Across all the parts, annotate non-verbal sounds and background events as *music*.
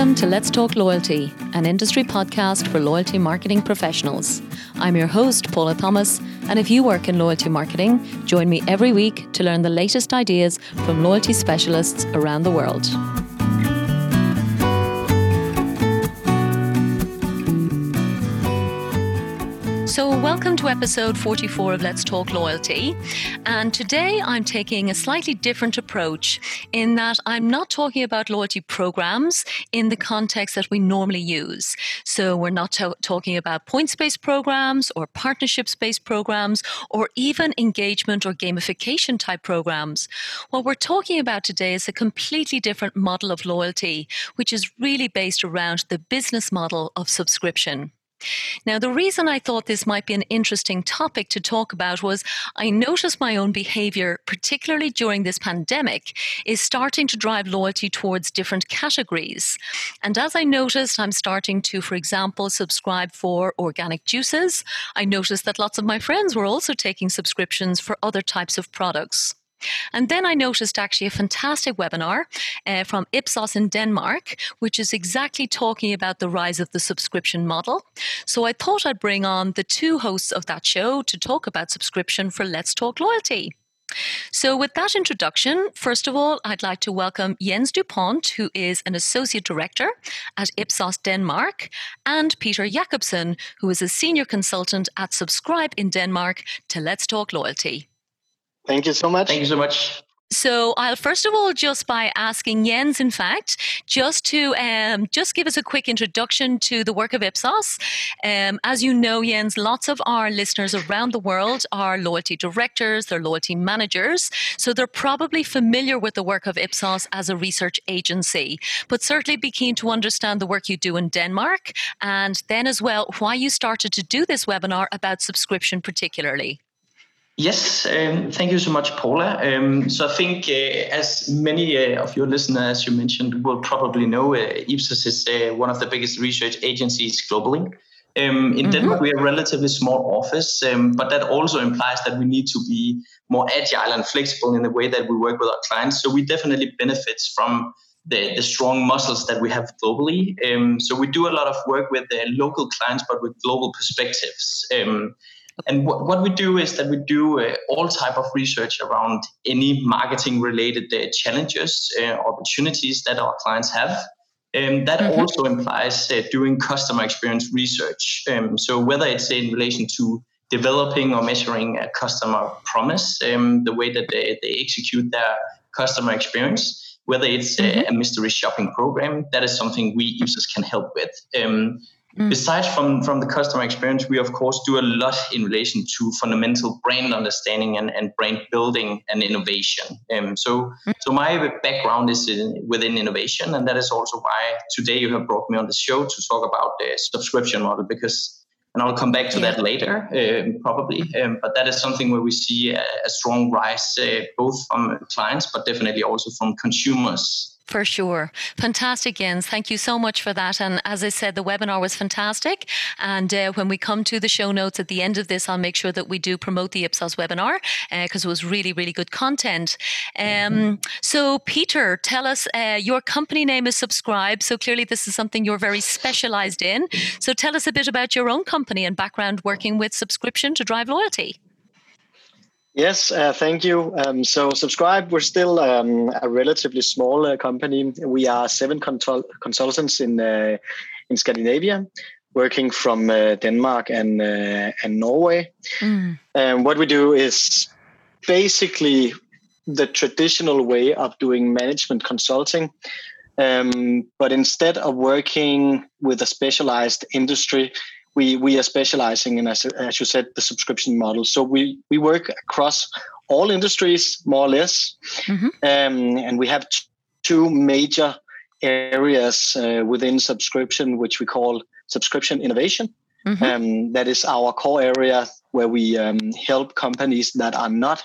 Welcome to Let's Talk Loyalty, an industry podcast for loyalty marketing professionals. I'm your host, Paula Thomas, and if you work in loyalty marketing, join me every week to learn the latest ideas from loyalty specialists around the world. So, welcome to episode 44 of Let's Talk Loyalty. And today I'm taking a slightly different approach in that I'm not talking about loyalty programs in the context that we normally use. So, we're not to- talking about points based programs or partnerships based programs or even engagement or gamification type programs. What we're talking about today is a completely different model of loyalty, which is really based around the business model of subscription. Now, the reason I thought this might be an interesting topic to talk about was I noticed my own behavior, particularly during this pandemic, is starting to drive loyalty towards different categories. And as I noticed, I'm starting to, for example, subscribe for organic juices. I noticed that lots of my friends were also taking subscriptions for other types of products. And then I noticed actually a fantastic webinar uh, from Ipsos in Denmark, which is exactly talking about the rise of the subscription model. So I thought I'd bring on the two hosts of that show to talk about subscription for Let's Talk Loyalty. So, with that introduction, first of all, I'd like to welcome Jens Dupont, who is an associate director at Ipsos Denmark, and Peter Jakobsen, who is a senior consultant at Subscribe in Denmark to Let's Talk Loyalty. Thank you so much. Thank you so much. So I'll first of all just by asking Jens, in fact, just to um, just give us a quick introduction to the work of Ipsos. Um, as you know, Jens, lots of our listeners around the world are loyalty directors, they're loyalty managers, so they're probably familiar with the work of Ipsos as a research agency. But certainly be keen to understand the work you do in Denmark, and then as well why you started to do this webinar about subscription, particularly. Yes, um, thank you so much, Paula. Um, so I think, uh, as many uh, of your listeners, as you mentioned, will probably know, uh, Ipsos is uh, one of the biggest research agencies globally. Um, in mm-hmm. Denmark, we are a relatively small office, um, but that also implies that we need to be more agile and flexible in the way that we work with our clients. So we definitely benefit from the, the strong muscles that we have globally. Um, so we do a lot of work with local clients, but with global perspectives. Um, and what, what we do is that we do uh, all type of research around any marketing related uh, challenges, uh, opportunities that our clients have. And that mm-hmm. also implies uh, doing customer experience research. Um, so whether it's in relation to developing or measuring a customer promise, um, the way that they, they execute their customer experience, whether it's mm-hmm. a, a, mystery shopping program, that is something we Ipsos can help with. Um, Mm. Besides from, from the customer experience, we of course do a lot in relation to fundamental brand understanding and, and brand building and innovation. Um, so, mm. so my background is in, within innovation, and that is also why today you have brought me on the show to talk about the subscription model because and I'll come back to yeah. that later, uh, probably. Um, but that is something where we see a, a strong rise, uh, both from clients, but definitely also from consumers for sure. Fantastic, Jens. Thank you so much for that. And as I said, the webinar was fantastic. And uh, when we come to the show notes at the end of this, I'll make sure that we do promote the Ipsos webinar because uh, it was really, really good content. Um, mm-hmm. So, Peter, tell us uh, your company name is Subscribe. So, clearly, this is something you're very specialized in. So, tell us a bit about your own company and background working with subscription to drive loyalty. Yes, uh, thank you. Um, so, Subscribe, we're still um, a relatively small uh, company. We are seven consul- consultants in uh, in Scandinavia, working from uh, Denmark and uh, and Norway. Mm. And what we do is basically the traditional way of doing management consulting. Um, but instead of working with a specialized industry, we we are specializing in as, as you said the subscription model so we we work across all industries more or less mm-hmm. um, and we have t- two major areas uh, within subscription which we call subscription innovation mm-hmm. um, that is our core area where we um, help companies that are not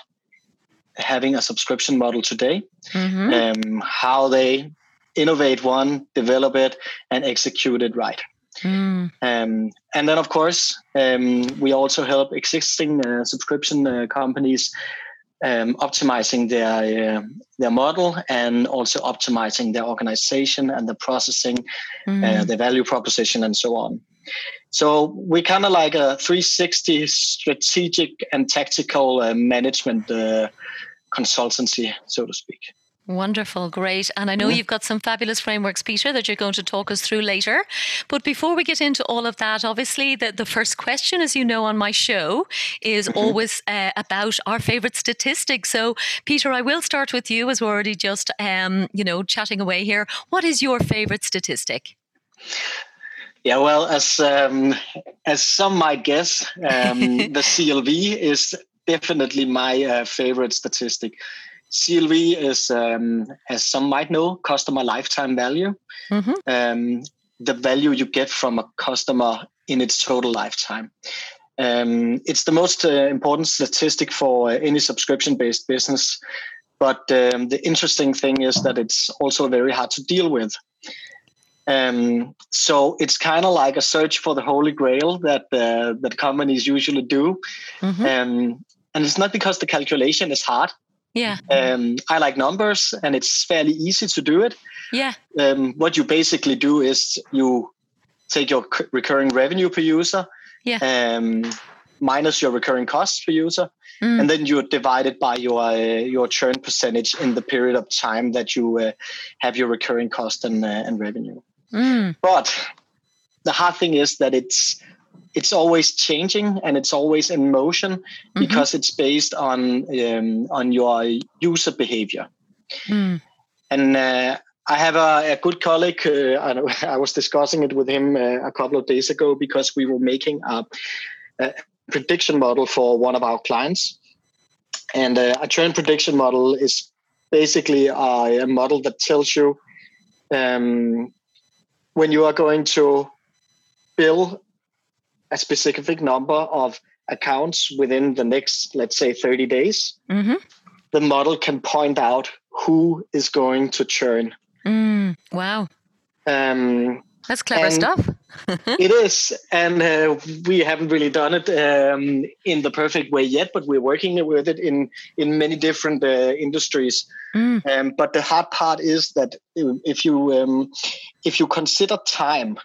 having a subscription model today mm-hmm. Um, how they innovate one develop it and execute it right Mm. Um, and then, of course, um, we also help existing uh, subscription uh, companies um, optimizing their uh, their model and also optimizing their organization and the processing, mm. uh, the value proposition, and so on. So we kind of like a 360 strategic and tactical uh, management uh, consultancy, so to speak. Wonderful, great. And I know you've got some fabulous frameworks, Peter, that you're going to talk us through later. But before we get into all of that, obviously, the, the first question, as you know, on my show is mm-hmm. *laughs* always uh, about our favorite statistics. So, Peter, I will start with you as we're already just, um, you know, chatting away here. What is your favorite statistic? Yeah, well, as um, as some might guess, um, *laughs* the CLV is definitely my uh, favorite statistic. CLV is, um, as some might know, customer lifetime value. Mm-hmm. Um, the value you get from a customer in its total lifetime. Um, it's the most uh, important statistic for uh, any subscription-based business. But um, the interesting thing is that it's also very hard to deal with. Um, so it's kind of like a search for the holy grail that uh, that companies usually do, mm-hmm. um, and it's not because the calculation is hard. Yeah. Um, I like numbers, and it's fairly easy to do it. Yeah. Um, what you basically do is you take your c- recurring revenue per user, yeah. um, minus your recurring costs per user, mm. and then you divide it by your uh, your churn percentage in the period of time that you uh, have your recurring cost and uh, and revenue. Mm. But the hard thing is that it's it's always changing and it's always in motion mm-hmm. because it's based on um, on your user behavior. Mm. And uh, I have a, a good colleague. Uh, I, *laughs* I, was discussing it with him uh, a couple of days ago because we were making a, a prediction model for one of our clients. And uh, a churn prediction model is basically a, a model that tells you um, when you are going to bill a specific number of accounts within the next, let's say, 30 days, mm-hmm. the model can point out who is going to churn. Mm, wow. Um, That's clever stuff. *laughs* it is. And uh, we haven't really done it um, in the perfect way yet, but we're working with it in, in many different uh, industries. Mm. Um, but the hard part is that if you um, if you consider time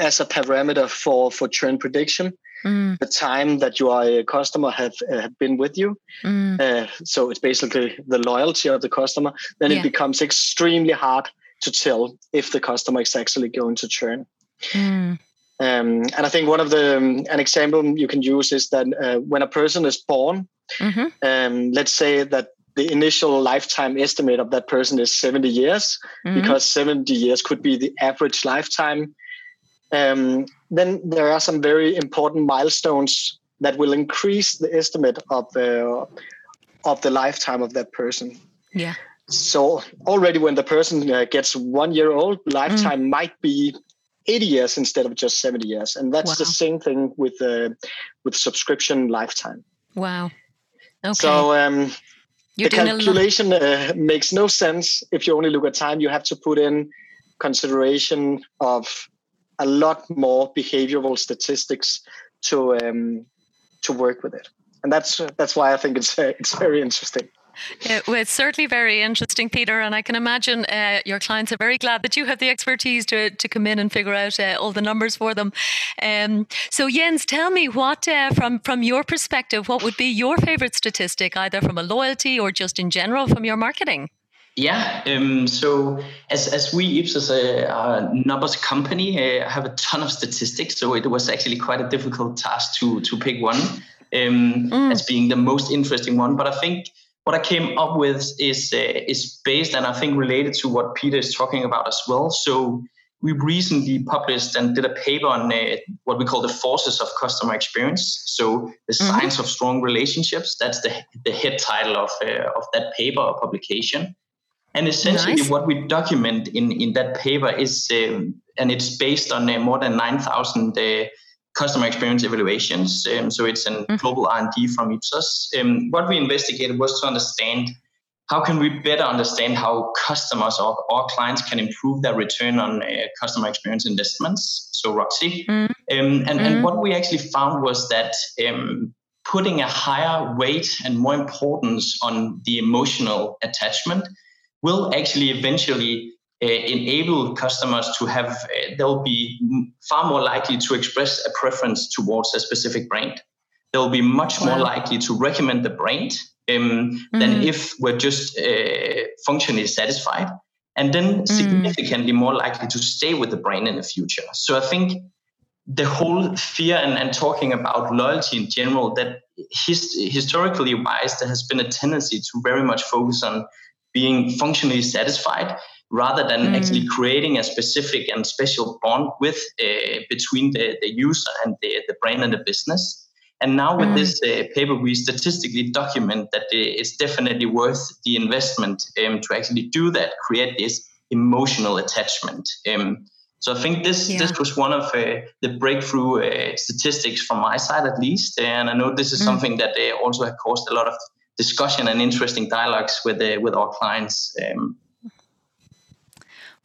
as a parameter for for churn prediction. Mm. The time that your customer have, uh, have been with you, mm. uh, so it's basically the loyalty of the customer. Then yeah. it becomes extremely hard to tell if the customer is actually going to churn. Mm. Um, and I think one of the um, an example you can use is that uh, when a person is born, mm-hmm. um, let's say that the initial lifetime estimate of that person is 70 years, mm-hmm. because 70 years could be the average lifetime um, then there are some very important milestones that will increase the estimate of the of the lifetime of that person. Yeah. So already when the person uh, gets one year old, lifetime mm. might be 80 years instead of just 70 years, and that's wow. the same thing with uh, with subscription lifetime. Wow. Okay. So um, the calculation uh, makes no sense if you only look at time. You have to put in consideration of a lot more behavioral statistics to um, to work with it, and that's that's why I think it's uh, it's very interesting. Yeah, well, it's certainly very interesting, Peter, and I can imagine uh, your clients are very glad that you have the expertise to, to come in and figure out uh, all the numbers for them. Um, so, Jens, tell me what, uh, from from your perspective, what would be your favorite statistic, either from a loyalty or just in general from your marketing? Yeah. Um, so as as we Ipsos uh, are a numbers company, uh, have a ton of statistics. So it was actually quite a difficult task to to pick one um, mm. as being the most interesting one. But I think what I came up with is uh, is based and I think related to what Peter is talking about as well. So we recently published and did a paper on uh, what we call the forces of customer experience. So the mm-hmm. science of strong relationships. That's the the head title of uh, of that paper or publication. And essentially, nice. what we document in, in that paper is, um, and it's based on uh, more than 9,000 uh, customer experience evaluations. Um, so it's a mm-hmm. global R&D from Ipsos. Um, what we investigated was to understand how can we better understand how customers or our clients can improve their return on uh, customer experience investments, so ROCE. Mm-hmm. Um, and, mm-hmm. and what we actually found was that um, putting a higher weight and more importance on the emotional attachment will actually eventually uh, enable customers to have, uh, they'll be far more likely to express a preference towards a specific brand. They'll be much wow. more likely to recommend the brand um, mm-hmm. than if we're just uh, functionally satisfied, and then mm-hmm. significantly more likely to stay with the brand in the future. So I think the whole fear and, and talking about loyalty in general, that his, historically wise, there has been a tendency to very much focus on being functionally satisfied rather than mm. actually creating a specific and special bond with uh, between the, the user and the, the brand and the business. And now with mm. this uh, paper, we statistically document that it's definitely worth the investment um, to actually do that, create this emotional attachment. Um, so I think this yeah. this was one of uh, the breakthrough uh, statistics from my side, at least. And I know this is mm. something that uh, also has caused a lot of discussion and interesting dialogues with uh, with our clients. Um,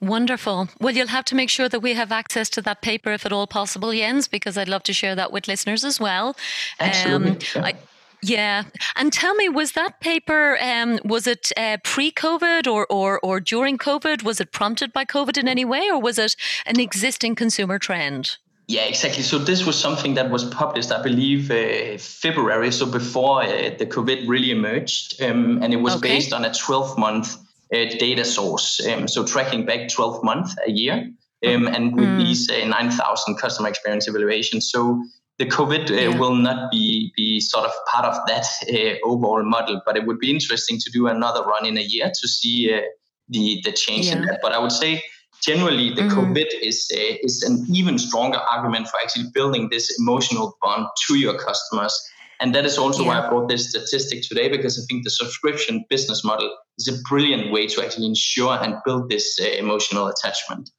Wonderful. Well, you'll have to make sure that we have access to that paper if at all possible, Jens, because I'd love to share that with listeners as well. Absolutely. Um, yeah. I, yeah, and tell me, was that paper um, was it uh, pre-COVID or, or or during COVID? Was it prompted by COVID in any way, or was it an existing consumer trend? Yeah, exactly. So this was something that was published, I believe, uh, February, so before uh, the COVID really emerged, um, and it was okay. based on a 12-month uh, data source. Um, so tracking back 12 months a year, um, and with mm. these uh, 9,000 customer experience evaluations. So the COVID uh, yeah. will not be be sort of part of that uh, overall model, but it would be interesting to do another run in a year to see uh, the the change yeah. in that. But I would say generally the mm-hmm. COVID is is an even stronger argument for actually building this emotional bond to your customers and that is also yeah. why I brought this statistic today, because I think the subscription business model is a brilliant way to actually ensure and build this uh, emotional attachment.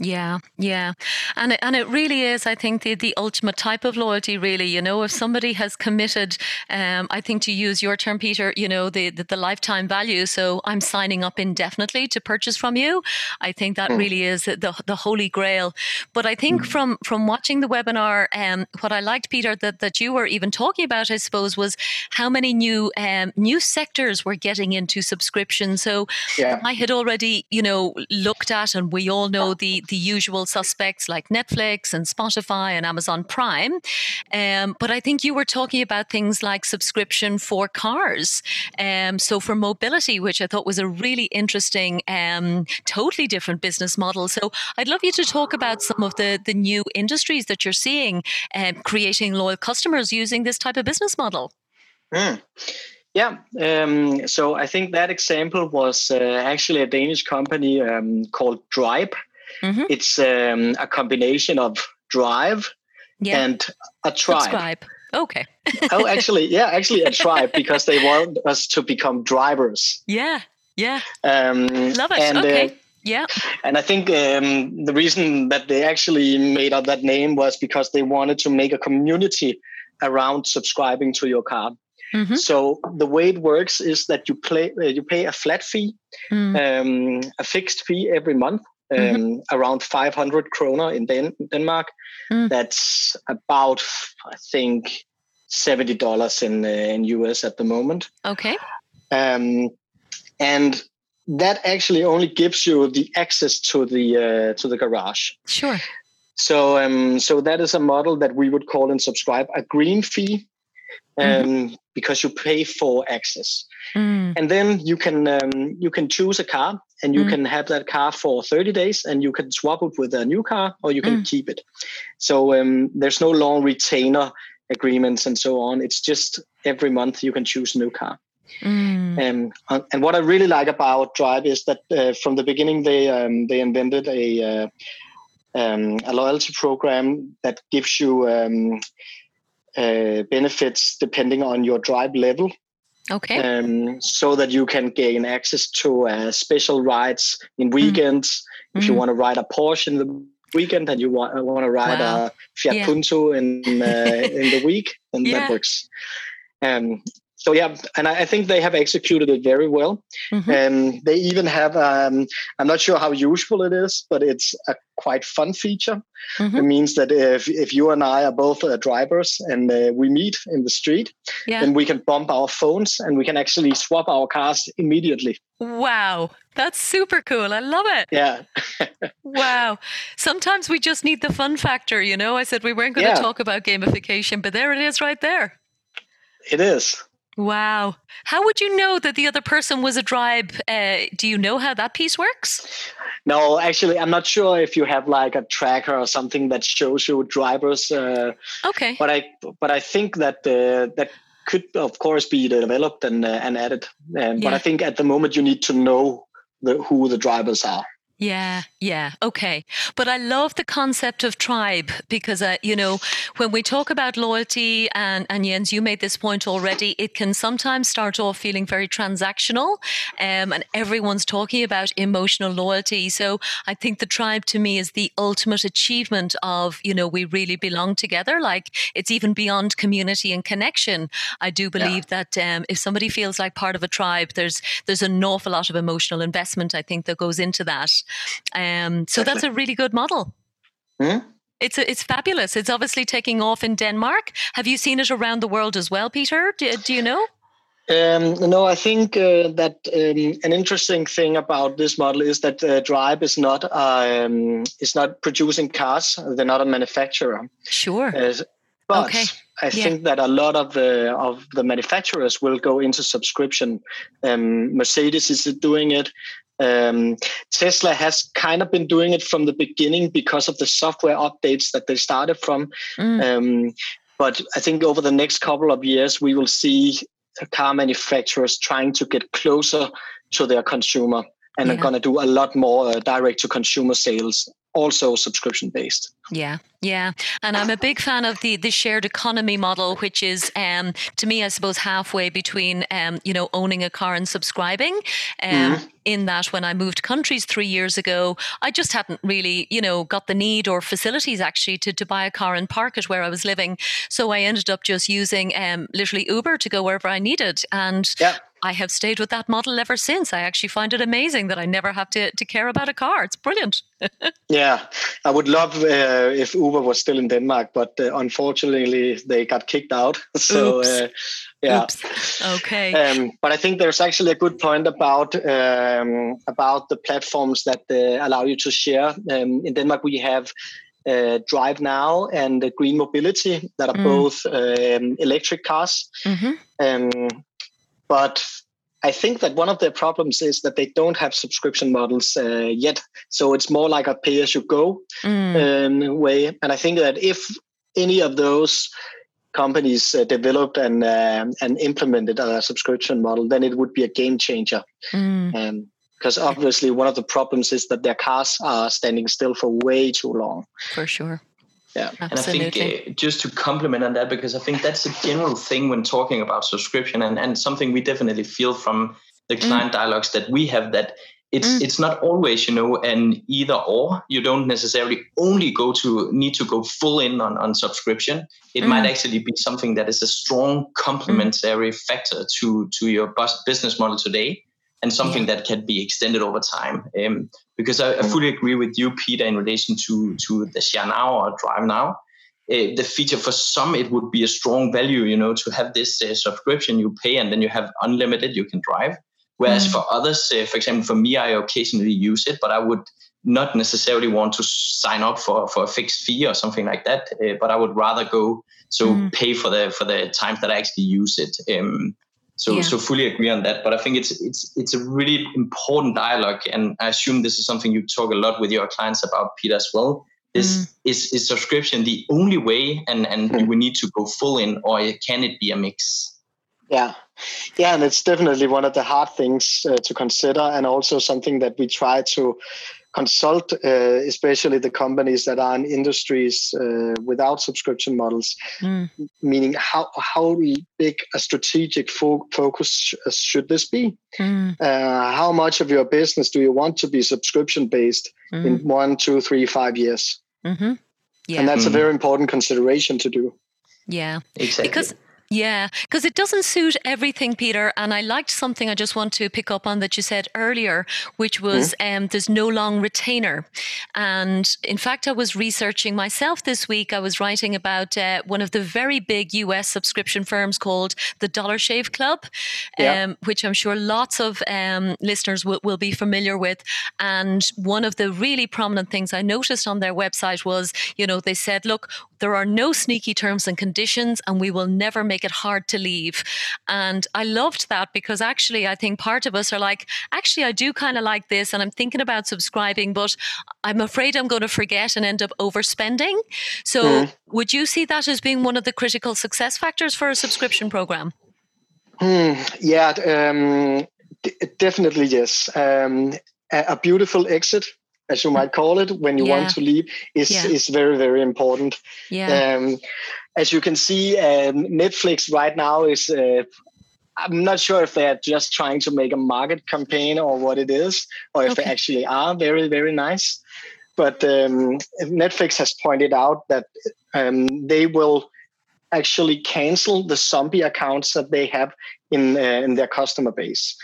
Yeah, yeah. And it, and it really is, I think, the, the ultimate type of loyalty, really. You know, if somebody has committed, um, I think to use your term, Peter, you know, the, the, the, lifetime value. So I'm signing up indefinitely to purchase from you. I think that mm. really is the, the holy grail. But I think mm. from from watching the webinar, um, what I liked, Peter, that, that you were even talking about, I suppose, was how many new um, new sectors were getting into subscription. So yeah. I had already, you know, looked at, and we all know the the usual suspects like Netflix and Spotify and Amazon Prime. Um, but I think you were talking about things like subscription for cars. Um, so for mobility, which I thought was a really interesting, um, totally different business model. So I'd love you to talk about some of the, the new industries that you're seeing um, creating loyal customers using this type of business model. Mm. Yeah, um, so I think that example was uh, actually a Danish company um, called Dribe. Mm-hmm. It's um, a combination of drive yeah. and a tribe. Subscribe. Okay. oh, *laughs* actually, yeah, actually a tribe because they want us to become drivers. Yeah, yeah. Um, Love it. And, okay. Uh, yeah. And I think um, the reason that they actually made up that name was because they wanted to make a community around subscribing to your car. Mm-hmm. So the way it works is that you play uh, you pay a flat fee, mm. um, a fixed fee every month, mm-hmm. Um, around 500 kroner in Den- Denmark. Mm. That's about, I think, seventy dollars in uh, in US at the moment. Okay. Um, and that actually only gives you the access to the uh, to the garage. Sure. So um, so that is a model that we would call in subscribe a green fee, um, mm-hmm. because you pay for access, mm. and then you can um, you can choose a car and you mm. can have that car for 30 days and you can swap it with a new car or you can mm. keep it so um, there's no long retainer agreements and so on it's just every month you can choose a new car mm. um, and what i really like about Dribe is that uh, from the beginning they um, they invented a uh, um, a loyalty program that gives you um, uh, benefits depending on your Dribe level Okay. Um, so that you can gain access to uh, special rides in mm. weekends. Mm. If you mm. want to ride a Porsche in the weekend and you want, uh, want to ride wow. a Fiat yeah. Punto in uh, in the *laughs* week, then yeah. that works. Um, so yeah, and I, think they have executed it very well. Mm-hmm. And they even have, um, I'm not sure how useful it is, but it's a quite fun feature. Mm-hmm. It means that if, if you and I are both uh, drivers and uh, we meet in the street, yeah. then we can bump our phones and we can actually swap our cars immediately. Wow, that's super cool. I love it. Yeah. *laughs* wow. Sometimes we just need the fun factor, you know? I said we weren't going yeah. to talk about gamification, but there it is right there. It is. Wow. How would you know that the other person was a drive? Uh, do you know how that piece works? No, actually, I'm not sure if you have like a tracker or something that shows you drivers. Uh, okay. But I, but I think that uh, that could, of course, be developed and uh, and added. Um, yeah. But I think at the moment you need to know the, who the drivers are. Yeah, yeah, okay. But I love the concept of tribe because, uh, you know, when we talk about loyalty, and, and Jens, you made this point already, it can sometimes start off feeling very transactional um, and everyone's talking about emotional loyalty. So I think the tribe to me is the ultimate achievement of, you know, we really belong together. Like it's even beyond community and connection. I do believe yeah. that um, if somebody feels like part of a tribe, there's there's an awful lot of emotional investment, I think, that goes into that. Um, so that's a really good model. Mm-hmm. It's a, it's fabulous. It's obviously taking off in Denmark. Have you seen it around the world as well, Peter? Do, do you know? Um, no, I think uh, that um, an interesting thing about this model is that uh, Dribe is not um, is not producing cars. They're not a manufacturer. Sure. Uh, but okay. I yeah. think that a lot of the of the manufacturers will go into subscription. Um, Mercedes is doing it. Um, Tesla has kind of been doing it from the beginning because of the software updates that they started from. Mm. Um, but I think over the next couple of years, we will see car manufacturers trying to get closer to their consumer and yeah. are going to do a lot more uh, direct to consumer sales also subscription based. Yeah, yeah, and I'm a big fan of the the shared economy model, which is um, to me, I suppose, halfway between um, you know owning a car and subscribing. Um, mm-hmm. In that, when I moved countries three years ago, I just hadn't really, you know, got the need or facilities actually to, to buy a car and park it where I was living. So I ended up just using um, literally Uber to go wherever I needed. And yeah. I have stayed with that model ever since. I actually find it amazing that I never have to, to care about a car. It's brilliant. *laughs* yeah, I would love uh, if Uber was still in Denmark, but uh, unfortunately they got kicked out. *laughs* so, uh, yeah. Oops. Okay. Um, but I think there's actually a good point about um, about the platforms that uh, allow you to share. Um, in Denmark, we have uh, Drive Now and Green Mobility that are mm. both um, electric cars. Mm-hmm. Um, but I think that one of their problems is that they don't have subscription models uh, yet. So it's more like a pay as you go mm. um, way. And I think that if any of those companies uh, developed and uh, and implemented a subscription model, then it would be a game changer. Mm. Um, because obviously one of the problems is that their cars are standing still for way too long. For sure. Yeah, Absolutely. and I think uh, just to complement on that, because I think that's a general thing when talking about subscription, and, and something we definitely feel from the mm. client mm. dialogues that we have that it's mm. it's not always you know an either or. You don't necessarily only go to need to go full in on on subscription. It mm. might actually be something that is a strong complementary mm. factor to to your business model today and something that can be extended over time. Um, because I, I, fully agree with you, Peter, in relation to to the share now or drive now. Uh, the feature for some it would be a strong value, you know, to have this uh, subscription you pay and then you have unlimited, you can drive. Whereas mm. for others, uh, for example, for me, I occasionally use it, but I would not necessarily want to sign up for, for a fixed fee or something like that. Uh, but I would rather go so mm. pay for the for the times that I actually use it. Um, so yeah. so fully agree on that. But I think it's it's it's a really important dialogue, and I assume this is something you talk a lot with your clients about, Peter, as well. Is mm. is is subscription the only way, and and mm. we need to go full in, or can it be a mix? Yeah, yeah, and it's definitely one of the hard things uh, to consider, and also something that we try to consult, uh, especially the companies that are in industries uh, without subscription models. Mm. Meaning, how how big a strategic fo- focus sh- should this be? Mm. Uh, how much of your business do you want to be subscription based mm. in one, two, three, five years? Mm-hmm. Yeah. And that's a very important consideration to do. Yeah, exactly. Because Yeah, because it doesn't suit everything, Peter. And I liked something I just want to pick up on that you said earlier, which was mm-hmm. um, there's no long retainer. And in fact, I was researching myself this week. I was writing about uh, one of the very big US subscription firms called the Dollar Shave Club, yeah. um, which I'm sure lots of um, listeners will, will be familiar with. And one of the really prominent things I noticed on their website was, you know, they said, look, there are no sneaky terms and conditions, and we will never make it hard to leave. And I loved that because actually, I think part of us are like, actually, I do kind of like this, and I'm thinking about subscribing, but I'm afraid I'm going to forget and end up overspending. So, mm. would you see that as being one of the critical success factors for a subscription program? Hmm. yeah, um, d- definitely yes. Um, a, a beautiful exit as you might call it, when you yeah. want to leave, is yeah. is very very important. Yeah. Um, as you can see, um, Netflix right now is. Uh, I'm not sure if they're just trying to make a market campaign or what it is, or if okay. they actually are very very nice. But um, Netflix has pointed out that um, they will actually cancel the zombie accounts that they have in uh, in their customer base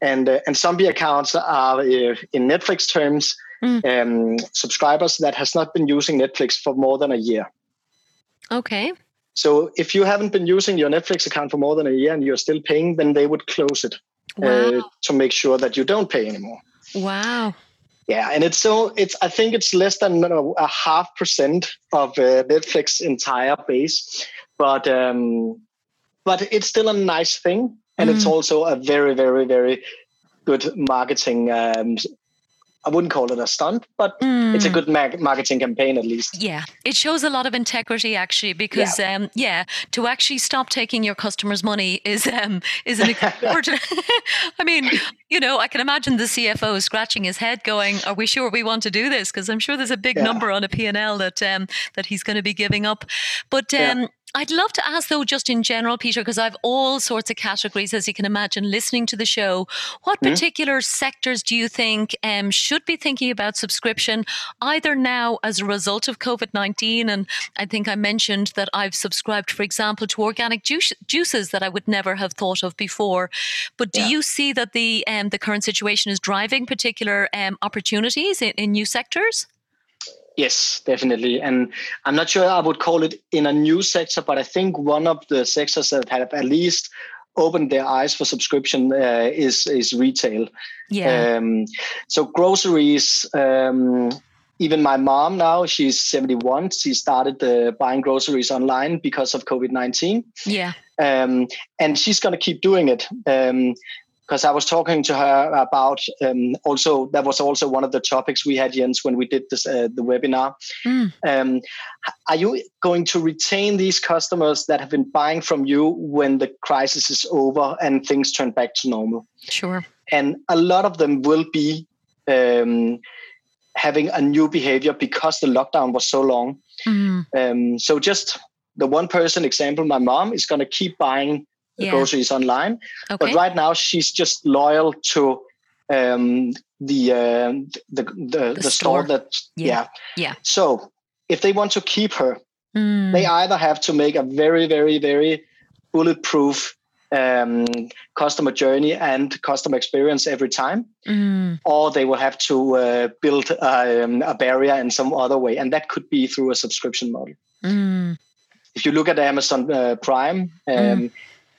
and uh, and zombie accounts are uh, in Netflix terms mm. um, subscribers that has not been using Netflix for more than a year. Okay. So if you haven't been using your Netflix account for more than a year and you're still paying, then they would close it uh, wow. uh, to make sure that you don't pay anymore. Wow. Yeah, and it's so it's I think it's less than a half percent of uh, Netflix entire base, but um, but it's still a nice thing, and mm. it's also a very very very good marketing um, I wouldn't call it a stunt, but mm. it's a good mag- marketing campaign at least. Yeah, it shows a lot of integrity actually, because yeah, um, yeah to actually stop taking your customers' money is um, is an. *laughs* *laughs* I mean, you know, I can imagine the CFO scratching his head, going, "Are we sure we want to do this?" Because I'm sure there's a big yeah. number on a P and L that um, that he's going to be giving up. But um, yeah. I'd love to ask, though, just in general, Peter, because I've all sorts of categories, as you can imagine, listening to the show. What mm-hmm. particular sectors do you think um, should be thinking about subscription, either now as a result of COVID 19? And I think I mentioned that I've subscribed, for example, to organic juice, juices that I would never have thought of before. But do yeah. you see that the, um, the current situation is driving particular um, opportunities in, in new sectors? Yes, definitely. And I'm not sure I would call it in a new sector, but I think one of the sectors that have at least opened their eyes for subscription uh, is is retail. Yeah. Um, so groceries. Um, even my mom now, she's 71. She started uh, buying groceries online because of COVID 19. Yeah. Um, and she's going to keep doing it. Um, because I was talking to her about um, also that was also one of the topics we had Jens when we did this uh, the webinar. Mm. Um, are you going to retain these customers that have been buying from you when the crisis is over and things turn back to normal? Sure. And a lot of them will be um, having a new behavior because the lockdown was so long. Mm. so just the one person example, my mom is going to keep buying yeah. groceries online. Okay. But right now, she's just loyal to um, the, uh, the, the the the store, store that yeah. yeah yeah. So if they want to keep her, mm. they either have to make a very very very bulletproof um, customer journey and customer experience every time, mm. or they will have to uh, build a, um, a, barrier in some other way, and that could be through a subscription model. Mm. If you look at Amazon uh, Prime, um, mm.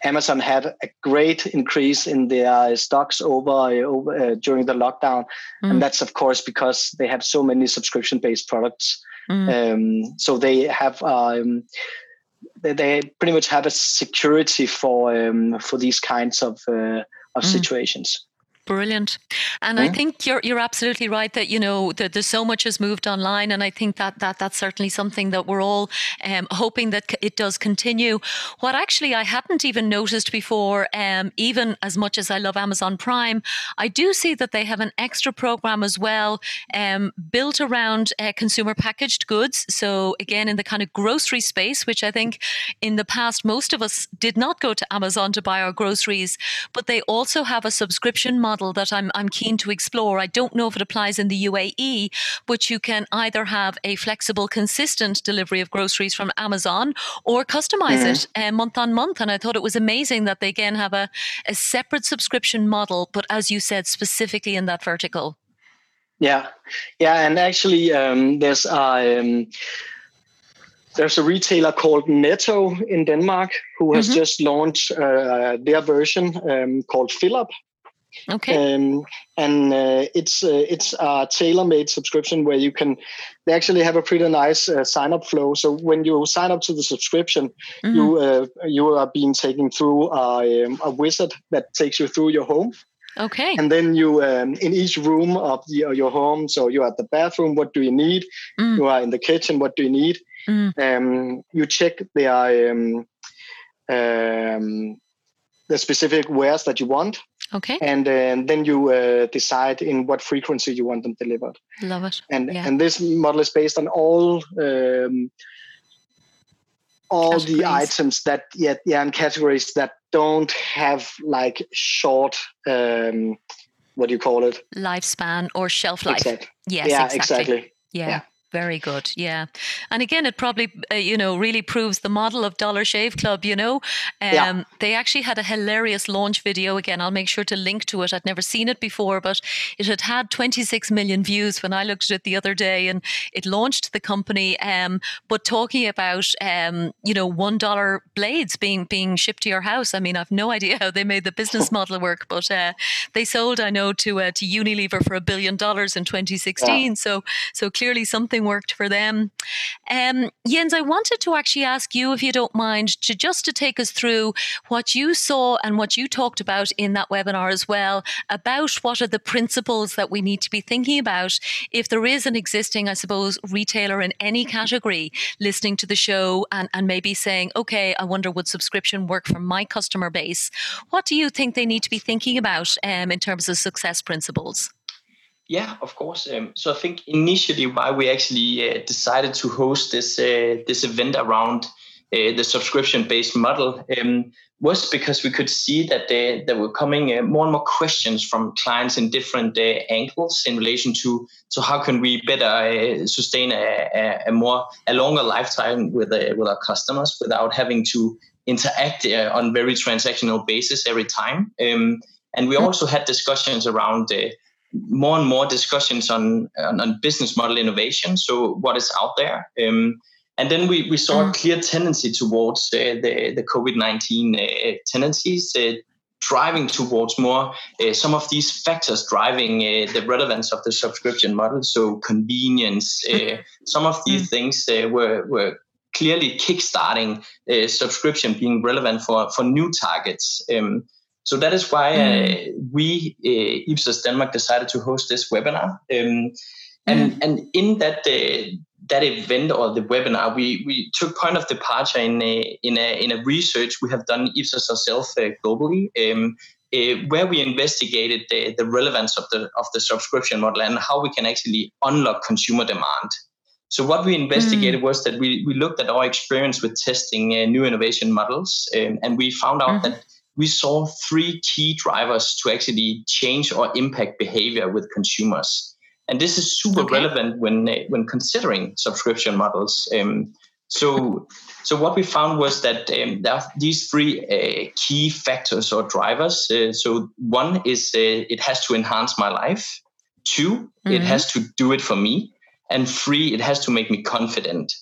Amazon had a great increase in their stocks over, over uh, during the lockdown, mm. and that's of course because they have so many subscription-based products. Mm. Um, so they have um, they, they, pretty much have a security for um, for these kinds of uh, of mm. situations. Brilliant. And I think you're you're absolutely right that you know that there's so much has moved online, and I think that that that's certainly something that we're all um, hoping that it does continue. What actually I hadn't even noticed before, um, even as much as I love Amazon Prime, I do see that they have an extra program as well, um, built around uh, consumer packaged goods. So again, in the kind of grocery space, which I think in the past most of us did not go to Amazon to buy our groceries, but they also have a subscription model model that I'm, I'm keen to explore. I don't know if it applies in the UAE, but you can either have a flexible, consistent delivery of groceries from Amazon or customize mm. it uh, month on month. And I thought it was amazing that they again have a, a separate subscription model, but as you said, specifically in that vertical. Yeah, yeah, and actually, um, there's a um, there's a retailer called Netto in Denmark who has mm-hmm. just launched uh, their version um, called Fill Okay. Um, and uh, it's uh, it's a tailor-made subscription where you can. They actually have a pretty nice uh, sign-up flow. So when you sign up to the subscription, mm-hmm. you uh, you are being taken through a, um, a wizard that takes you through your home. Okay. And then you, um, in each room of the, your home, so you're at the bathroom, what do you need? Mm. You are in the kitchen, what do you need? Mm. Um, you check the um, um, the specific wares that you want. Okay. And uh, then you uh, decide in what frequency you want them delivered. Love it. And yeah. and this model is based on all um, all categories. the items that yeah yeah and categories that don't have like short um, what do you call it lifespan or shelf life. Exactly. Yes. Yeah. Exactly. exactly. Yeah. yeah. Very good. Yeah. And again, it probably, uh, you know, really proves the model of Dollar Shave Club, you know. Um, yeah. They actually had a hilarious launch video. Again, I'll make sure to link to it. I'd never seen it before, but it had had 26 million views when I looked at it the other day and it launched the company. Um, but talking about, um, you know, $1 blades being, being shipped to your house. I mean, I've no idea how they made the business *laughs* model work, but uh, they sold, I know, to, uh, to Unilever for a billion dollars in 2016. Yeah. So, so clearly something something worked for them. Um, Jens, I wanted to actually ask you, if you don't mind, to just to take us through what you saw and what you talked about in that webinar as well about what are the principles that we need to be thinking about if there is an existing, I suppose, retailer in any category listening to the show and, and maybe saying, okay, I wonder would subscription work for my customer base? What do you think they need to be thinking about um, in terms of success principles? Yeah, of course. Um, so I think initially why we actually uh, decided to host this uh, this event around uh, the subscription-based model um, was because we could see that uh, there were coming uh, more and more questions from clients in different uh, angles in relation to so how can we better sustain a, a, more a longer lifetime with with our customers without having to interact on very transactional basis every time. Um, and we mm-hmm. also had discussions around more and more discussions on, on, on business model innovation. So what is out there? Um, and then we, we saw mm. a clear tendency towards uh, the, the COVID 19 uh, tendencies, uh, driving towards more uh, some of these factors driving uh, the relevance of the subscription model. So, convenience, uh, mm. some of these mm. things were, were clearly kickstarting subscription being relevant for, for new targets. Um, so that is why uh, mm. we, uh, Ipsos Denmark, decided to host this webinar. Um, and, mm. and in that uh, that event or the webinar, we, we took point of departure in a, in a, in a research we have done Ipsos ourselves uh, globally, um, uh, where we investigated the, the relevance of the of the subscription model and how we can actually unlock consumer demand. So what we investigated mm. was that we, we looked at our experience with testing uh, new innovation models, um, and we found out mm. that we saw three key drivers to actually change or impact behavior with consumers. And this is super okay. relevant when when considering subscription models. Um, so, so what we found was that um, there are these three uh, key factors or drivers. Uh, so one is uh, it has to enhance my life. 2 mm-hmm. it has to do it for me, and three, it has to make me confident.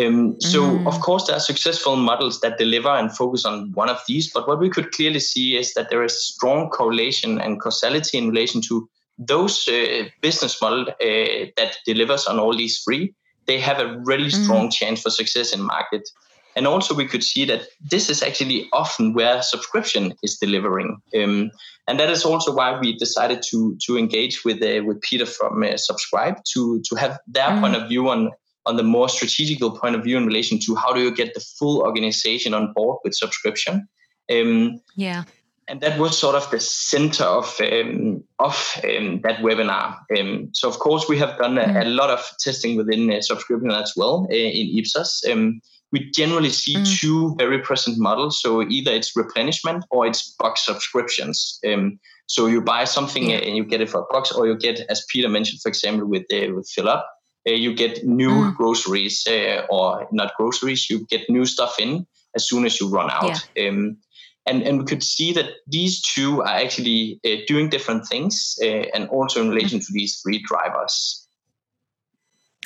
Um, so, mm. of course, there are successful models that deliver and focus on one of these. But what we could clearly see is that there is strong correlation and causality in relation to those uh, business model uh, that delivers on all these three. They have a really mm. strong chance for success in market. And also, we could see that this is actually often where subscription is delivering. Um, and that is also why we decided to to engage with uh, with Peter from uh, Subscribe to to have their mm. point of view on on the more strategical point of view in relation to how do you get the full organization on board with subscription. Um, yeah. And that was sort of the center of um, of um, that webinar. Um, so of course we have done a, a mm. lot of testing within uh, subscription as well uh, in Ipsos. Um, we generally see mm. two very present models. So either it's replenishment or it's box subscriptions. Um, so you buy something yeah. and you get it for a box, or you get, as Peter mentioned, for example, with uh, with Fill Up, you get new mm. groceries uh, or not groceries. You get new stuff in as soon as you run out. Yeah. Um, and, and we could see that these two are actually uh, doing different things uh, and also in relation mm. to these three drivers.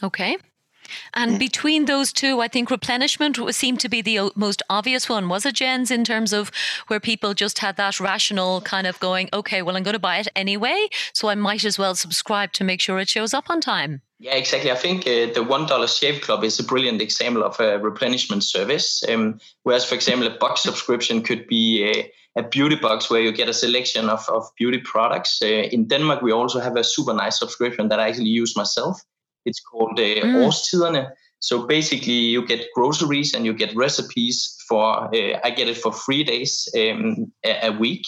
Okay. And between those two, I think replenishment seemed to be the most obvious one. Was it, Jens, in terms of where people just had that rational kind of going, okay, well, I'm going to buy it anyway, so I might as well subscribe to make sure it shows up on time? Yeah, exactly. I think uh, the Dollar Shave Club is a brilliant example of a replenishment service. Um, whereas, for example, a box subscription could be a, a, beauty box where you get a selection of, of beauty products. Uh, in Denmark, we also have a super nice subscription that I actually use myself. It's called uh, mm. Årstiderne. So basically, you get groceries and you get recipes for. Uh, I get it for three days um, a, a, week,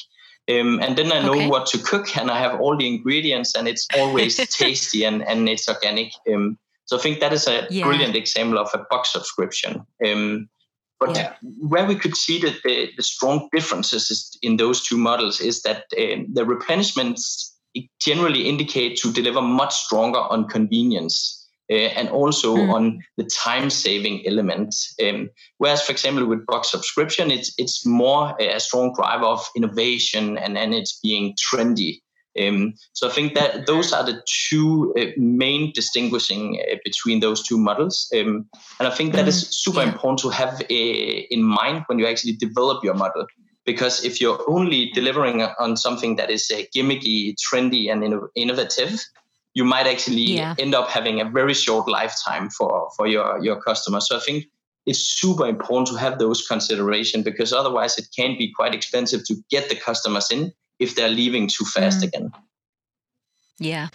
um, and then I know okay. what to cook and I have all the ingredients and it's always *laughs* tasty and and it's organic. Um, so I think that is a yeah. brilliant example of a box subscription. Um, but yeah. where we could see that the, the strong differences in those two models is that uh, the replenishments generally indicate to deliver much stronger on convenience. Uh, and also mm. on the time saving element. Um, whereas, for example, with box subscription, it's it's more a strong driver of innovation and, and it's being trendy. Um, so I think that those are the two uh, main distinguishing uh, between those two models, um, and I think that is super yeah. important to have uh, in mind when you actually develop your model because if you're only delivering on something that is uh, gimmicky, trendy, and inno- innovative, you might actually yeah. end up having a very short lifetime for for your your customer. So I think it's super important to have those consideration because otherwise it can be quite expensive to get the customers in if they're leaving too fast mm. again. Yeah,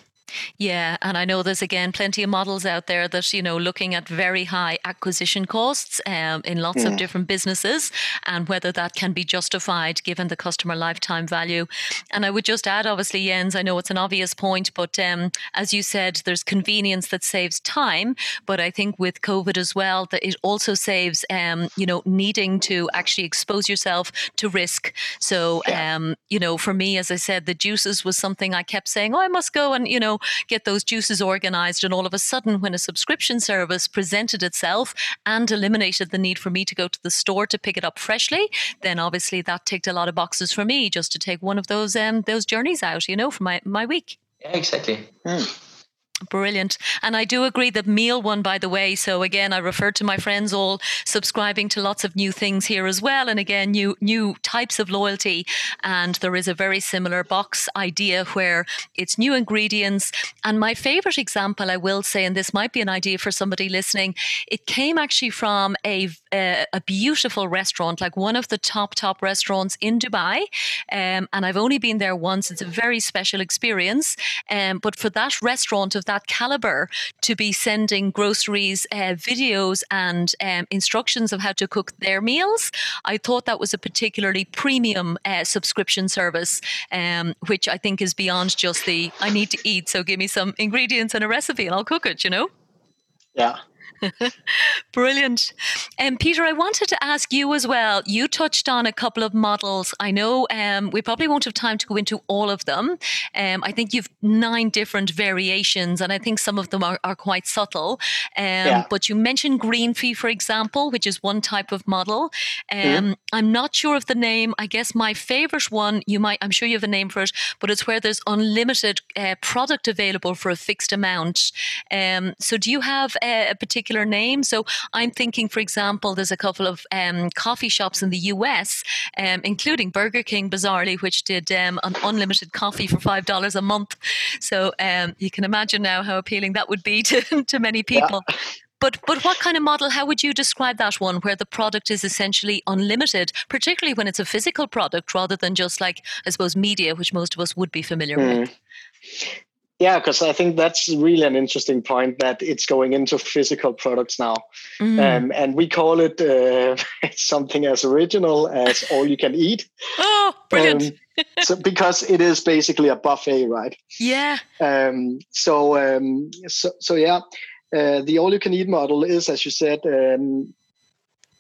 yeah, and I know there's again plenty of models out there that you know looking at very high acquisition costs um, in lots yeah. of different businesses, and whether that can be justified given the customer lifetime value. And I would just add, obviously, Jens, I know it's an obvious point, but um, as you said, there's convenience that saves time, but I think with COVID as well, that it also saves um, you know needing to actually expose yourself to risk. So yeah. um, you know, for me, as I said, the juices was something I kept saying, oh, I must go and you know get those juices organized. And all of a sudden, when a subscription service presented itself and eliminated the need for me to go to the store to pick it up freshly, then obviously that ticked a lot of boxes for me just to take one of those um, those journeys out, you know, for my, my week. Yeah, exactly. Mm. Brilliant. And I do agree that meal one, by the way. So again, I referred to my friends all subscribing to lots of new things here as well. And again, new new types of loyalty. And there is a very similar box idea where it's new ingredients. And my favorite example, I will say, and this might be an idea for somebody listening, it came actually from a a, a beautiful restaurant, like one of the top top restaurants in Dubai. Um, and I've only been there once. It's a very special experience. Um, but for that restaurant of that caliber to be sending groceries, uh, videos, and um, instructions of how to cook their meals. I thought that was a particularly premium uh, subscription service, um, which I think is beyond just the I need to eat, so give me some ingredients and a recipe and I'll cook it, you know? Yeah, *laughs* Brilliant. And um, Peter, I wanted to ask you as well. You touched on a couple of models. I know um, we probably won't have time to go into all of them. Um, I think you've nine different variations, and I think some of them are, are quite subtle. Um, yeah. But you mentioned green fee, for example, which is one type of model. Mm-hmm. I'm not sure of the name. I guess my favorite one, you might, I'm sure you have a name for it, but it's where there's unlimited uh, product available for a fixed amount. Um, so do you have a, a particular particular name. So I'm thinking, for example, there's a couple of um, coffee shops in the US, um, including Burger King, bizarrely, which did um, an unlimited coffee for five dollars a month. So um, you can imagine now how appealing that would be *laughs* to to many people. Yeah. But but what kind of model? How would you describe that one, where the product is essentially unlimited, particularly when it's a physical product rather than just like I suppose media, which most of us would be familiar mm. with. Yeah, because I think that's really an interesting point that it's going into physical products now, mm. um, and we call it uh, *laughs* something as original as all you can eat. Oh, brilliant! Um, so *laughs* because it is basically a buffet, right? Yeah. Um, so um, so so yeah, uh, the all you can eat model is, as you said, um,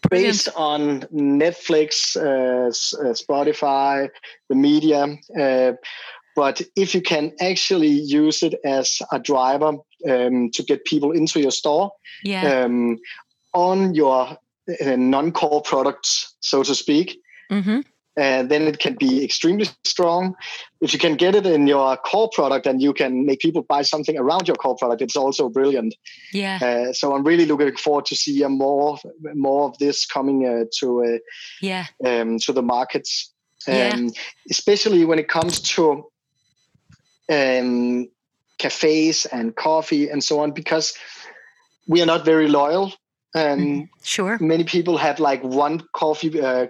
based on Netflix, uh, uh, Spotify, the media. Uh, but if you can actually use it as a driver um, to get people into your store yeah. um, on your uh, non-core products, so to speak, mm-hmm and then it can be extremely strong. If you can get it in your core product and you can make people buy something around your core product, it's also brilliant. Yeah. Uh, so I'm really looking forward to see more more of this coming uh, to uh, yeah um, to the markets, um, yeah. especially when it comes to um, cafes and coffee and so on, because we are not very loyal. Um, mm, sure. Many people have like one coffee uh,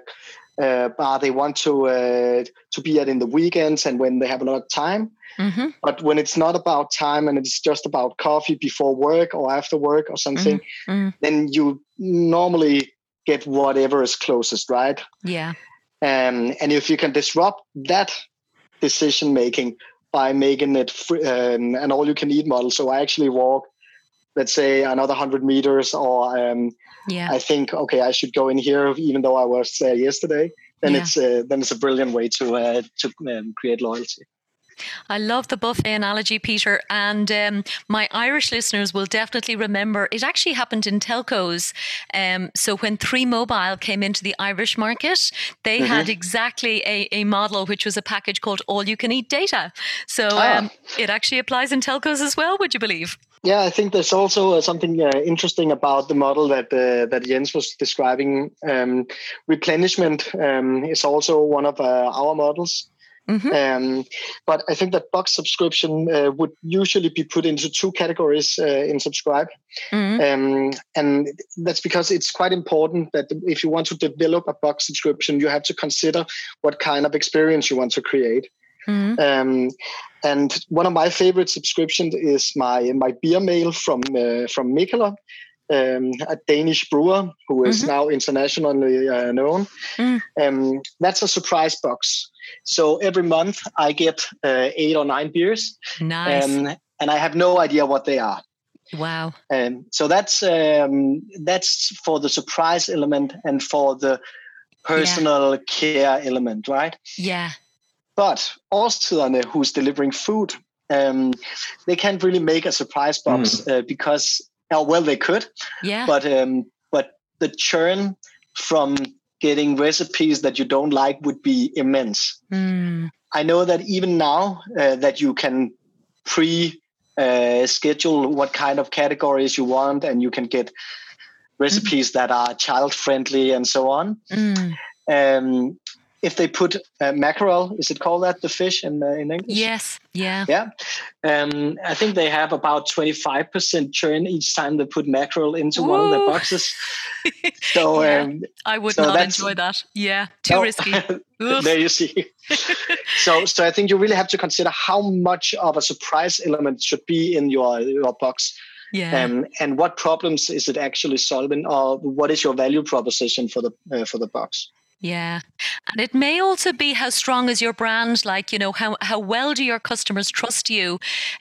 uh, bar they want to uh, to be at in the weekends and when they have a lot of time. Mm-hmm. But when it's not about time and it's just about coffee before work or after work or something, mm-hmm. mm-hmm. then you normally get whatever is closest, right? Yeah. Um, and if you can disrupt that decision making by making it free, um, an all-you-can-eat model, so I actually walk, let's say, another hundred meters, or um, yeah. I think okay, I should go in here even though I was there yesterday. Then yeah. it's uh, then it's a brilliant way to uh, to um, create loyalty. I love the buffet analogy, Peter. And um, my Irish listeners will definitely remember it actually happened in telcos. Um, so when Three Mobile came into the Irish market, they mm-hmm. had exactly a, a model which was a package called All You Can Eat Data. So ah. um, it actually applies in telcos as well, would you believe? Yeah, I think there's also uh, something uh, interesting about the model that uh, that Jens was describing. Um, replenishment um, is also one of uh, our models. Mm-hmm. Um, but I think that box subscription uh, would usually be put into two categories uh, in subscribe. Mm-hmm. Um, and that's because it's quite important that if you want to develop a box subscription, you have to consider what kind of experience you want to create. Mm-hmm. Um, and one of my favorite subscriptions is my my beer mail from uh, from Mikkeller, um, a Danish brewer who is mm-hmm. now internationally uh, known. Mm. Um, that's a surprise box. So every month I get uh, eight or nine beers. Nice. Um, and I have no idea what they are. Wow. And um, so that's um, that's for the surprise element and for the personal yeah. care element, right? Yeah. But Årstiderne, who's delivering food, um, they can't really make a surprise box mm. uh, because Oh, well, they could. Yeah. But um, but the churn from getting recipes that you don't like would be immense. Mm. I know that even now uh, that you can pre uh, schedule what kind of categories you want, and you can get recipes mm. that are child friendly and so on. Mm. Um, if they put uh, mackerel, is it called that the fish in uh, in English? Yes. Yeah. Yeah. Um, I think they have about twenty five percent churn each time they put mackerel into one of their boxes. *laughs* So yeah, um, I would so not enjoy that. Yeah, too no, risky. *laughs* there you see. *laughs* so so I think you really have to consider how much of a surprise element should be in your your box. Yeah. Um, and what problems is it actually solving, or what is your value proposition for the uh, for the box? Yeah. And it may also be how strong is your brand, like, you know, how, how well do your customers trust you?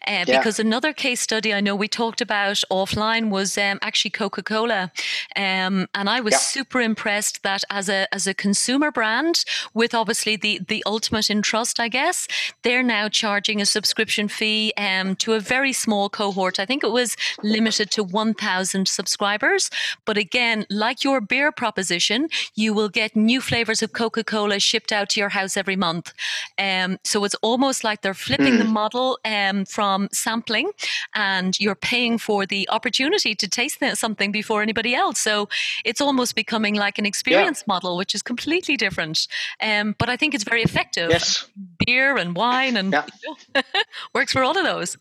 Uh, yeah. Because another case study I know we talked about offline was um, actually Coca Cola. Um, and I was yeah. super impressed that as a, as a consumer brand, with obviously the, the ultimate in trust, I guess, they're now charging a subscription fee um, to a very small cohort. I think it was limited to 1,000 subscribers. But again, like your beer proposition, you will get new flavors of Coca Cola shipped out to your house every month. Um, so it's almost like they're flipping mm. the model um, from sampling and you're paying for the opportunity to taste something before anybody else. So it's almost becoming like an experience yeah. model, which is completely different. Um, but I think it's very effective. Yes. Beer and wine and yeah. you know, *laughs* works for all of those.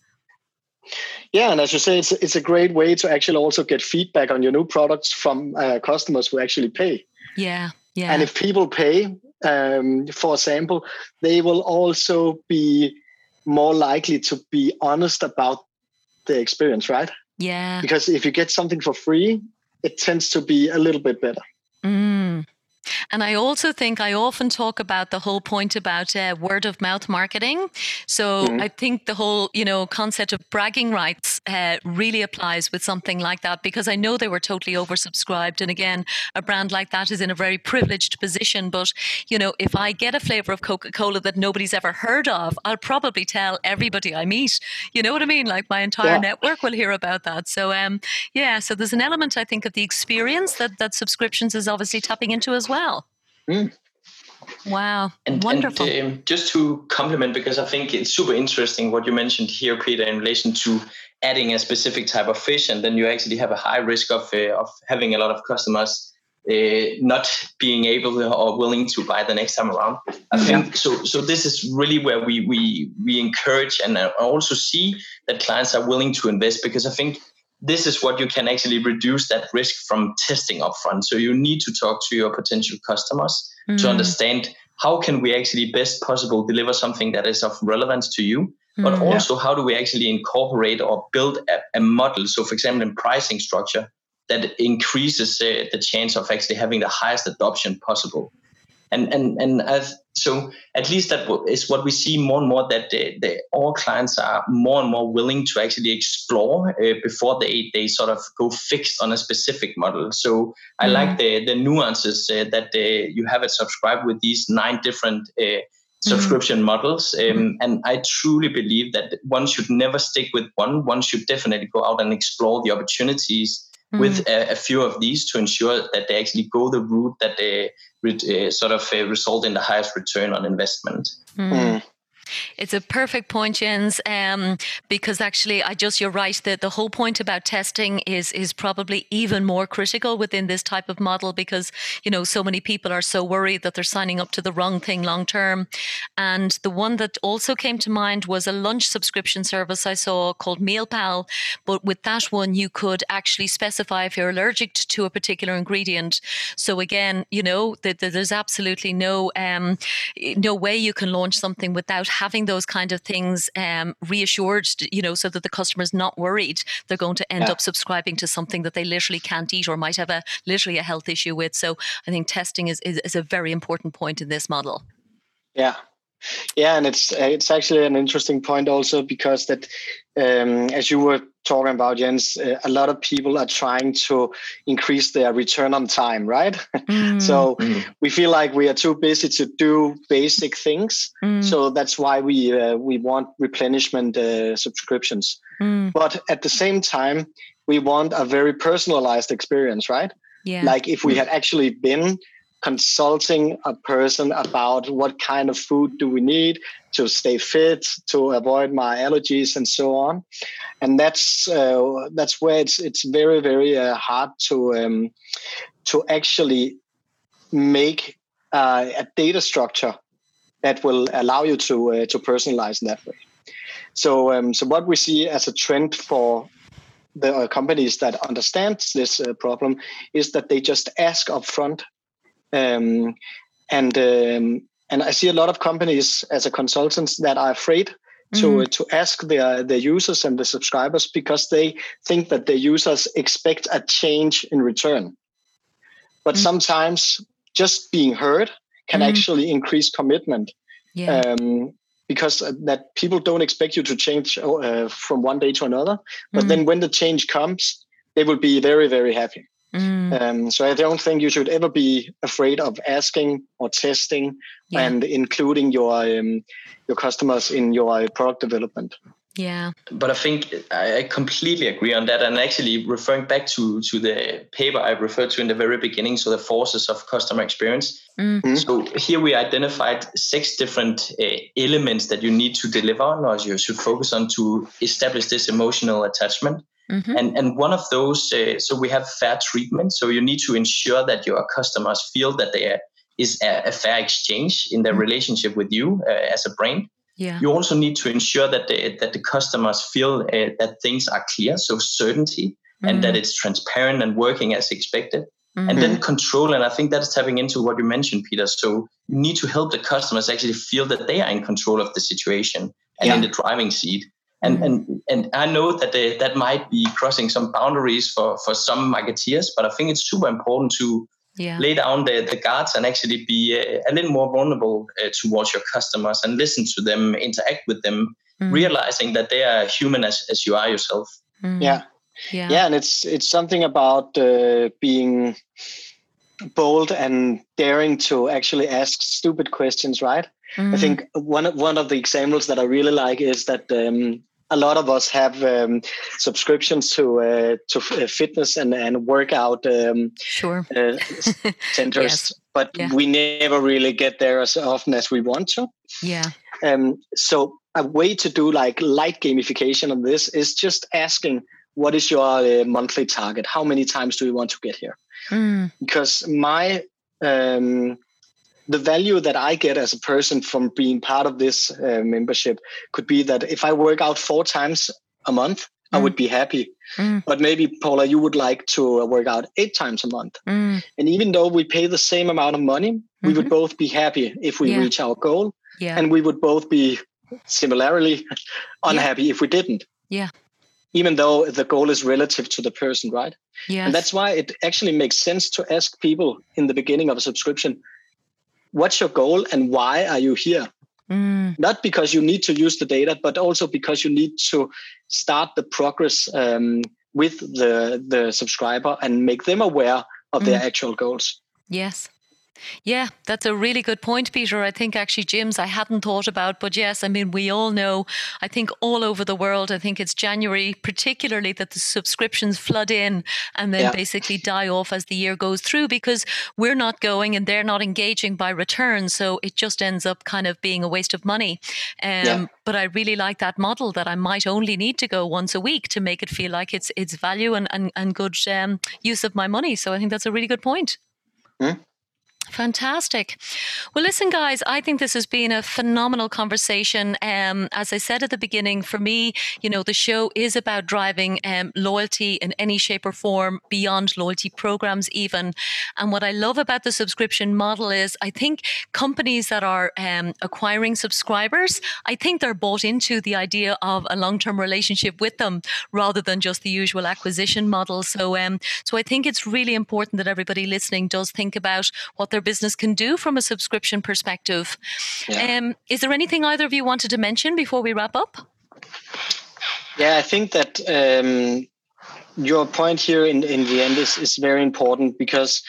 Yeah, and as you say, it's it's a great way to actually also get feedback on your new products from uh, customers who actually pay. Yeah, yeah. And if people pay um, for example, they will also be more likely to be honest about the experience, right? Yeah. Because if you get something for free, it tends to be a little bit better. Mm. And I also think I often talk about the whole point about uh, word of mouth marketing. So mm-hmm. I think the whole, you know, concept of bragging rights uh, really applies with something like that because I know they were totally oversubscribed. And again, a brand like that is in a very privileged position. But, you know, if I get a flavor of Coca Cola that nobody's ever heard of, I'll probably tell everybody I meet. You know what I mean? Like my entire yeah. network will hear about that. So, um, yeah, so there's an element, I think, of the experience that, that subscriptions is obviously tapping into as well. Mm. Wow. And, Wonderful. And um, just to complement, because I think it's super interesting what you mentioned here, Peter, in relation to adding a specific type of fish, and then you actually have a high risk of, uh, of having a lot of customers uh, not being able or willing to buy the next time around. I yeah. think so. So this is really where we we we encourage and also see that clients are willing to invest because I think this is what you can actually reduce that risk from testing upfront. So you need to talk to your potential customers mm. to understand how can we actually best possible deliver something that is of relevance to you, mm. but also yeah. how do we actually incorporate or build a, a, model. So for example, in pricing structure that increases uh, the chance of actually having the highest adoption possible and and and as, so at least that is what we see more and more that the, the, all clients are more and more willing to actually explore uh, before they they sort of go fixed on a specific model. So I mm-hmm. like the the nuances uh, that uh, you have it subscribed with these nine different. Uh, mm-hmm. subscription mm-hmm. models um, and i truly believe that one should never stick with one one should definitely go out and explore the opportunities mm. with a, a, few of these to ensure that they actually go the route that they uh, sort of uh, result in the highest return on investment. Mm. It's a perfect point, Jens, um, because actually, I just you're right that the whole point about testing is is probably even more critical within this type of model because you know so many people are so worried that they're signing up to the wrong thing long term. And the one that also came to mind was a lunch subscription service I saw called MealPal, but with that one you could actually specify if you're allergic to a particular ingredient. So again, you know, that there's absolutely no um, no way you can launch something without having those kind of things um, reassured, you know, so that the customer's not worried they're going to end yeah. up subscribing to something that they literally can't eat or might have a literally a health issue with. So I think testing is, is, is a very important point in this model. Yeah, yeah, and it's it's actually an interesting point also because that, um, as you were talking about, Jens, uh, a lot of people are trying to increase their return on time, right? *laughs* Mm. so mm. we feel like we are too busy to do basic things. Mm. So that's why we uh, we want replenishment uh, subscriptions. Mm. But at the same time, we want a very personalized experience, right? Yeah. Like if we had actually been consulting a person about what kind of food do we need to stay fit, to avoid my allergies, and so on. And that's uh, that's where it's it's very very uh, hard to um, to actually make uh, a data structure that will allow you to uh, to personalize in that way. So um, so what we see as a trend for the uh, companies that understand this uh, problem is that they just ask upfront um, and um, and I see a lot of companies as a consultants that are afraid to mm-hmm. to ask their their users and the subscribers because they think that their users expect a change in return. But mm-hmm. sometimes just being heard can mm-hmm. actually increase commitment. Yeah. Um, because uh, that people don't expect you to change uh, from one day to another, but mm-hmm. then when the change comes, they will be very very happy. Mm. Um, so I don't think you should ever be afraid of asking or testing yeah. and including your um, your customers in your product development. Yeah. But I think I completely agree on that. And actually, referring back to, to the paper I referred to in the very beginning, so the forces of customer experience. Mm-hmm. So here we identified six different uh, elements that you need to deliver on or you should focus on to establish this emotional attachment. Mm-hmm. And, and one of those, uh, so we have fair treatment. So you need to ensure that your customers feel that there is a, a fair exchange in their mm-hmm. relationship with you uh, as a brand. Yeah. You also need to ensure that the, that the customers feel uh, that things are clear, so certainty, mm-hmm. and that mm-hmm. it's transparent and working as expected. Mm-hmm. And then control, and I think that is tapping into what you mentioned, Peter. So you need to help the customers actually feel that they are in control of the situation and yeah. in the driving seat and mm-hmm. and and I know that they, that might be crossing some boundaries for for some marketeers, but I think it's super important to yeah. lay down the, the guards and actually be uh, a little more vulnerable uh, towards your customers and listen to them, interact with them, mm. realizing that they are human as, as you are yourself. Mm. Yeah. Yeah. Yeah. And it's, it's something about uh, being bold and daring to actually ask stupid questions, right? Mm. I think one, one of the examples that I really like is that um, a lot of us have um, subscriptions to uh, to uh, fitness and and workout um, sure. uh, *laughs* centers, yes. but yeah. we never really get there as often as we want to. Yeah. Um. So a way to do like light gamification on this is just asking, what is your uh, monthly target? How many times do you want to get here? Mm. Because my um, the value that I get as a person from being part of this uh, membership could be that if I work out four times a month, mm. I would be happy. Mm. But maybe, Paula, you would like to work out eight times a month. Mm. And even though we pay the same amount of money, mm-hmm. we would mm-hmm. both be happy if we yeah. reach our goal. Yeah. And we would both be similarly unhappy yeah. if we didn't. Yeah. Even though the goal is relative to the person, right? Yeah. And that's why it actually makes sense to ask people in the beginning of a subscription what's your goal and why are you here? Mm. Not because you need to use the data, but also because you need to start the progress um, with the the subscriber and make them aware of mm. their actual goals. Yes. Yeah, that's a really good point, Peter. I think actually, Jens, I hadn't thought about, but yes, I mean, we all know, I think all over the world, I think it's January, particularly that the subscriptions flood in and then yeah. basically die off as the year goes through because we're not going and they're not engaging by return. So it just ends up kind of being a waste of money. Um, yeah. But I really like that model that I might only need to go once a week to make it feel like it's it's value and, and, and good um, use of my money. So I think that's a really good point. Mm. Fantastic. Well, listen, guys, I think this has been a phenomenal conversation. Um, as I said at the beginning, for me, you know, the show is about driving um, loyalty in any shape or form beyond loyalty programs, even. And what I love about the subscription model is I think companies that are um, acquiring subscribers, I think they're bought into the idea of a long term relationship with them rather than just the usual acquisition model. So, um, so I think it's really important that everybody listening does think about what their business can do from a subscription perspective. Yeah. Um, is there anything either of you wanted to mention before we wrap up? Yeah, I think that um, your point here in, in the end is, is very important because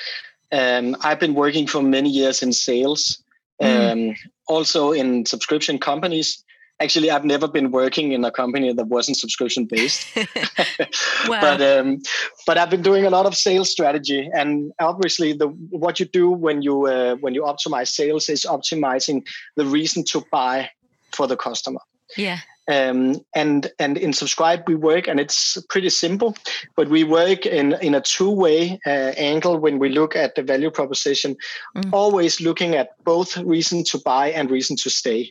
um, I've been working for many years in sales, mm. um, also in subscription companies actually i've never been working in a company that wasn't subscription based *laughs* *laughs* wow. but um, but i've been doing a lot of sales strategy and obviously the what you do when you uh, when you optimize sales is optimizing the reason to buy for the customer yeah um, and and in subscribe we work and it's pretty simple but we work in in a two-way uh, angle when we look at the value proposition mm. always looking at both reason to buy and reason to stay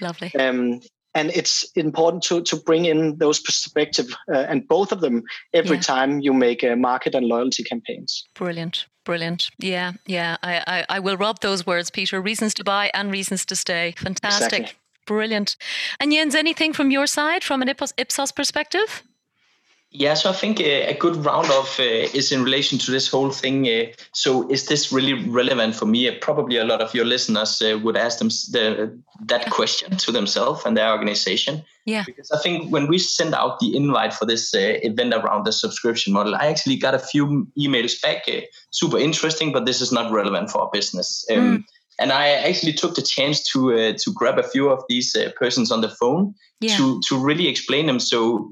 Lovely. Um, and it's important to to bring in those perspective uh, and both of them every yeah. time you make a market and loyalty campaigns. Brilliant. Brilliant. Yeah, yeah. I, I, I will rob those words, Peter. Reasons to buy and reasons to stay. Fantastic. Exactly. Brilliant. And Jens, anything from your side, from an Ipsos, Ipsos perspective? Yeah, so I think a, a good roundoff uh, is in relation to this whole thing. Uh, so, is this really relevant for me? Uh, probably a lot of your listeners uh, would ask them the, that question to themselves and their organization. Yeah. Because I think when we sent out the invite for this uh, event around the subscription model, I actually got a few emails back. Uh, super interesting, but this is not relevant for our business. Um, mm. And I actually took the chance to to grab a few of these persons on the phone yeah. to to really explain them. So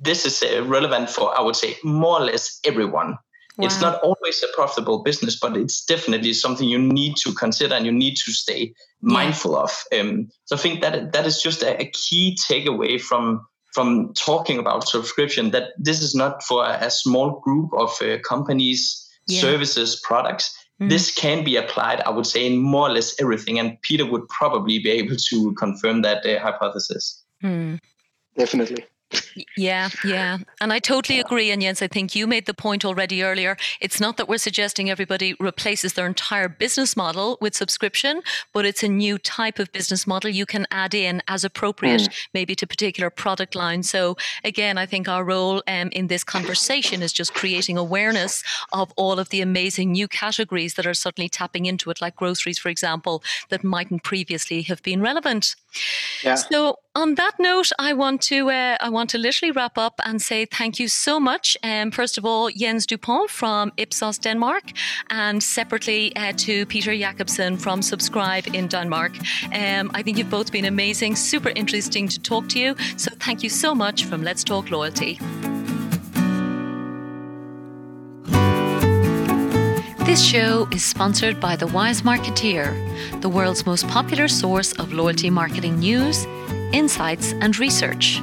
this is uh, relevant for, I would say, more or less everyone. Wow. It's not always a profitable business, but it's definitely something you need to consider and you need to stay mindful of. Um, so I think that that is just a, a, key takeaway from from talking about subscription. That this is not for a, a small group of uh, companies, yeah. services, products. Mm. This can be applied, I would say, in more or less everything. And Peter would probably be able to confirm that uh, hypothesis. Mm. Definitely. Yeah, yeah. And I totally agree. And Jens, I think you made the point already earlier. It's not that we're suggesting everybody replaces their entire business model with subscription, but it's a new type of business model you can add in as appropriate, mm. maybe to particular product lines. So, again, I think our role um, in this conversation is just creating awareness of all of the amazing new categories that are suddenly tapping into it, like groceries, for example, that mightn't previously have been relevant. Yeah. So, on that note, I want to uh, I want to literally wrap up and say thank you so much. Um, first of all, Jens Dupont from Ipsos Denmark, and separately uh, to Peter Jakobsen from Subscribe in Denmark. Um, I think you've both been amazing, super interesting to talk to you. So thank you so much from Let's Talk Loyalty. This show is sponsored by The Wise Marketeer, the world's most popular source of loyalty marketing news insights, and research.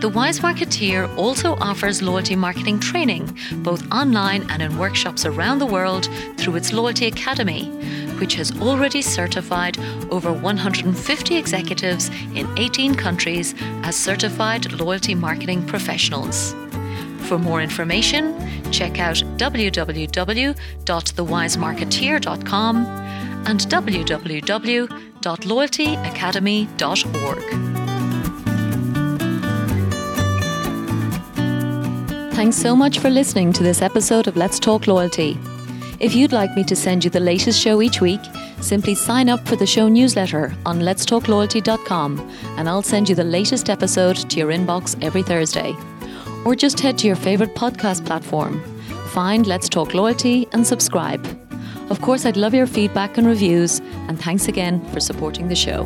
The Wise Marketeer also offers loyalty marketing training, both online and in workshops around the world, through its Loyalty Academy, which has already certified over 150 executives in 18 countries as certified loyalty marketing professionals. For more information, check out www.thewisemarketeer.com and www.loyaltyacademy.org. Thanks so much for listening to this episode of Let's Talk Loyalty. If you'd like me to send you the latest show each week, simply sign up for the show newsletter on letstalkloyalty.com and I'll send you the latest episode to your inbox every Thursday. Or just head to your favourite podcast platform. Find Let's Talk Loyalty and subscribe. Of course, I'd love your feedback and reviews, and thanks again for supporting the show.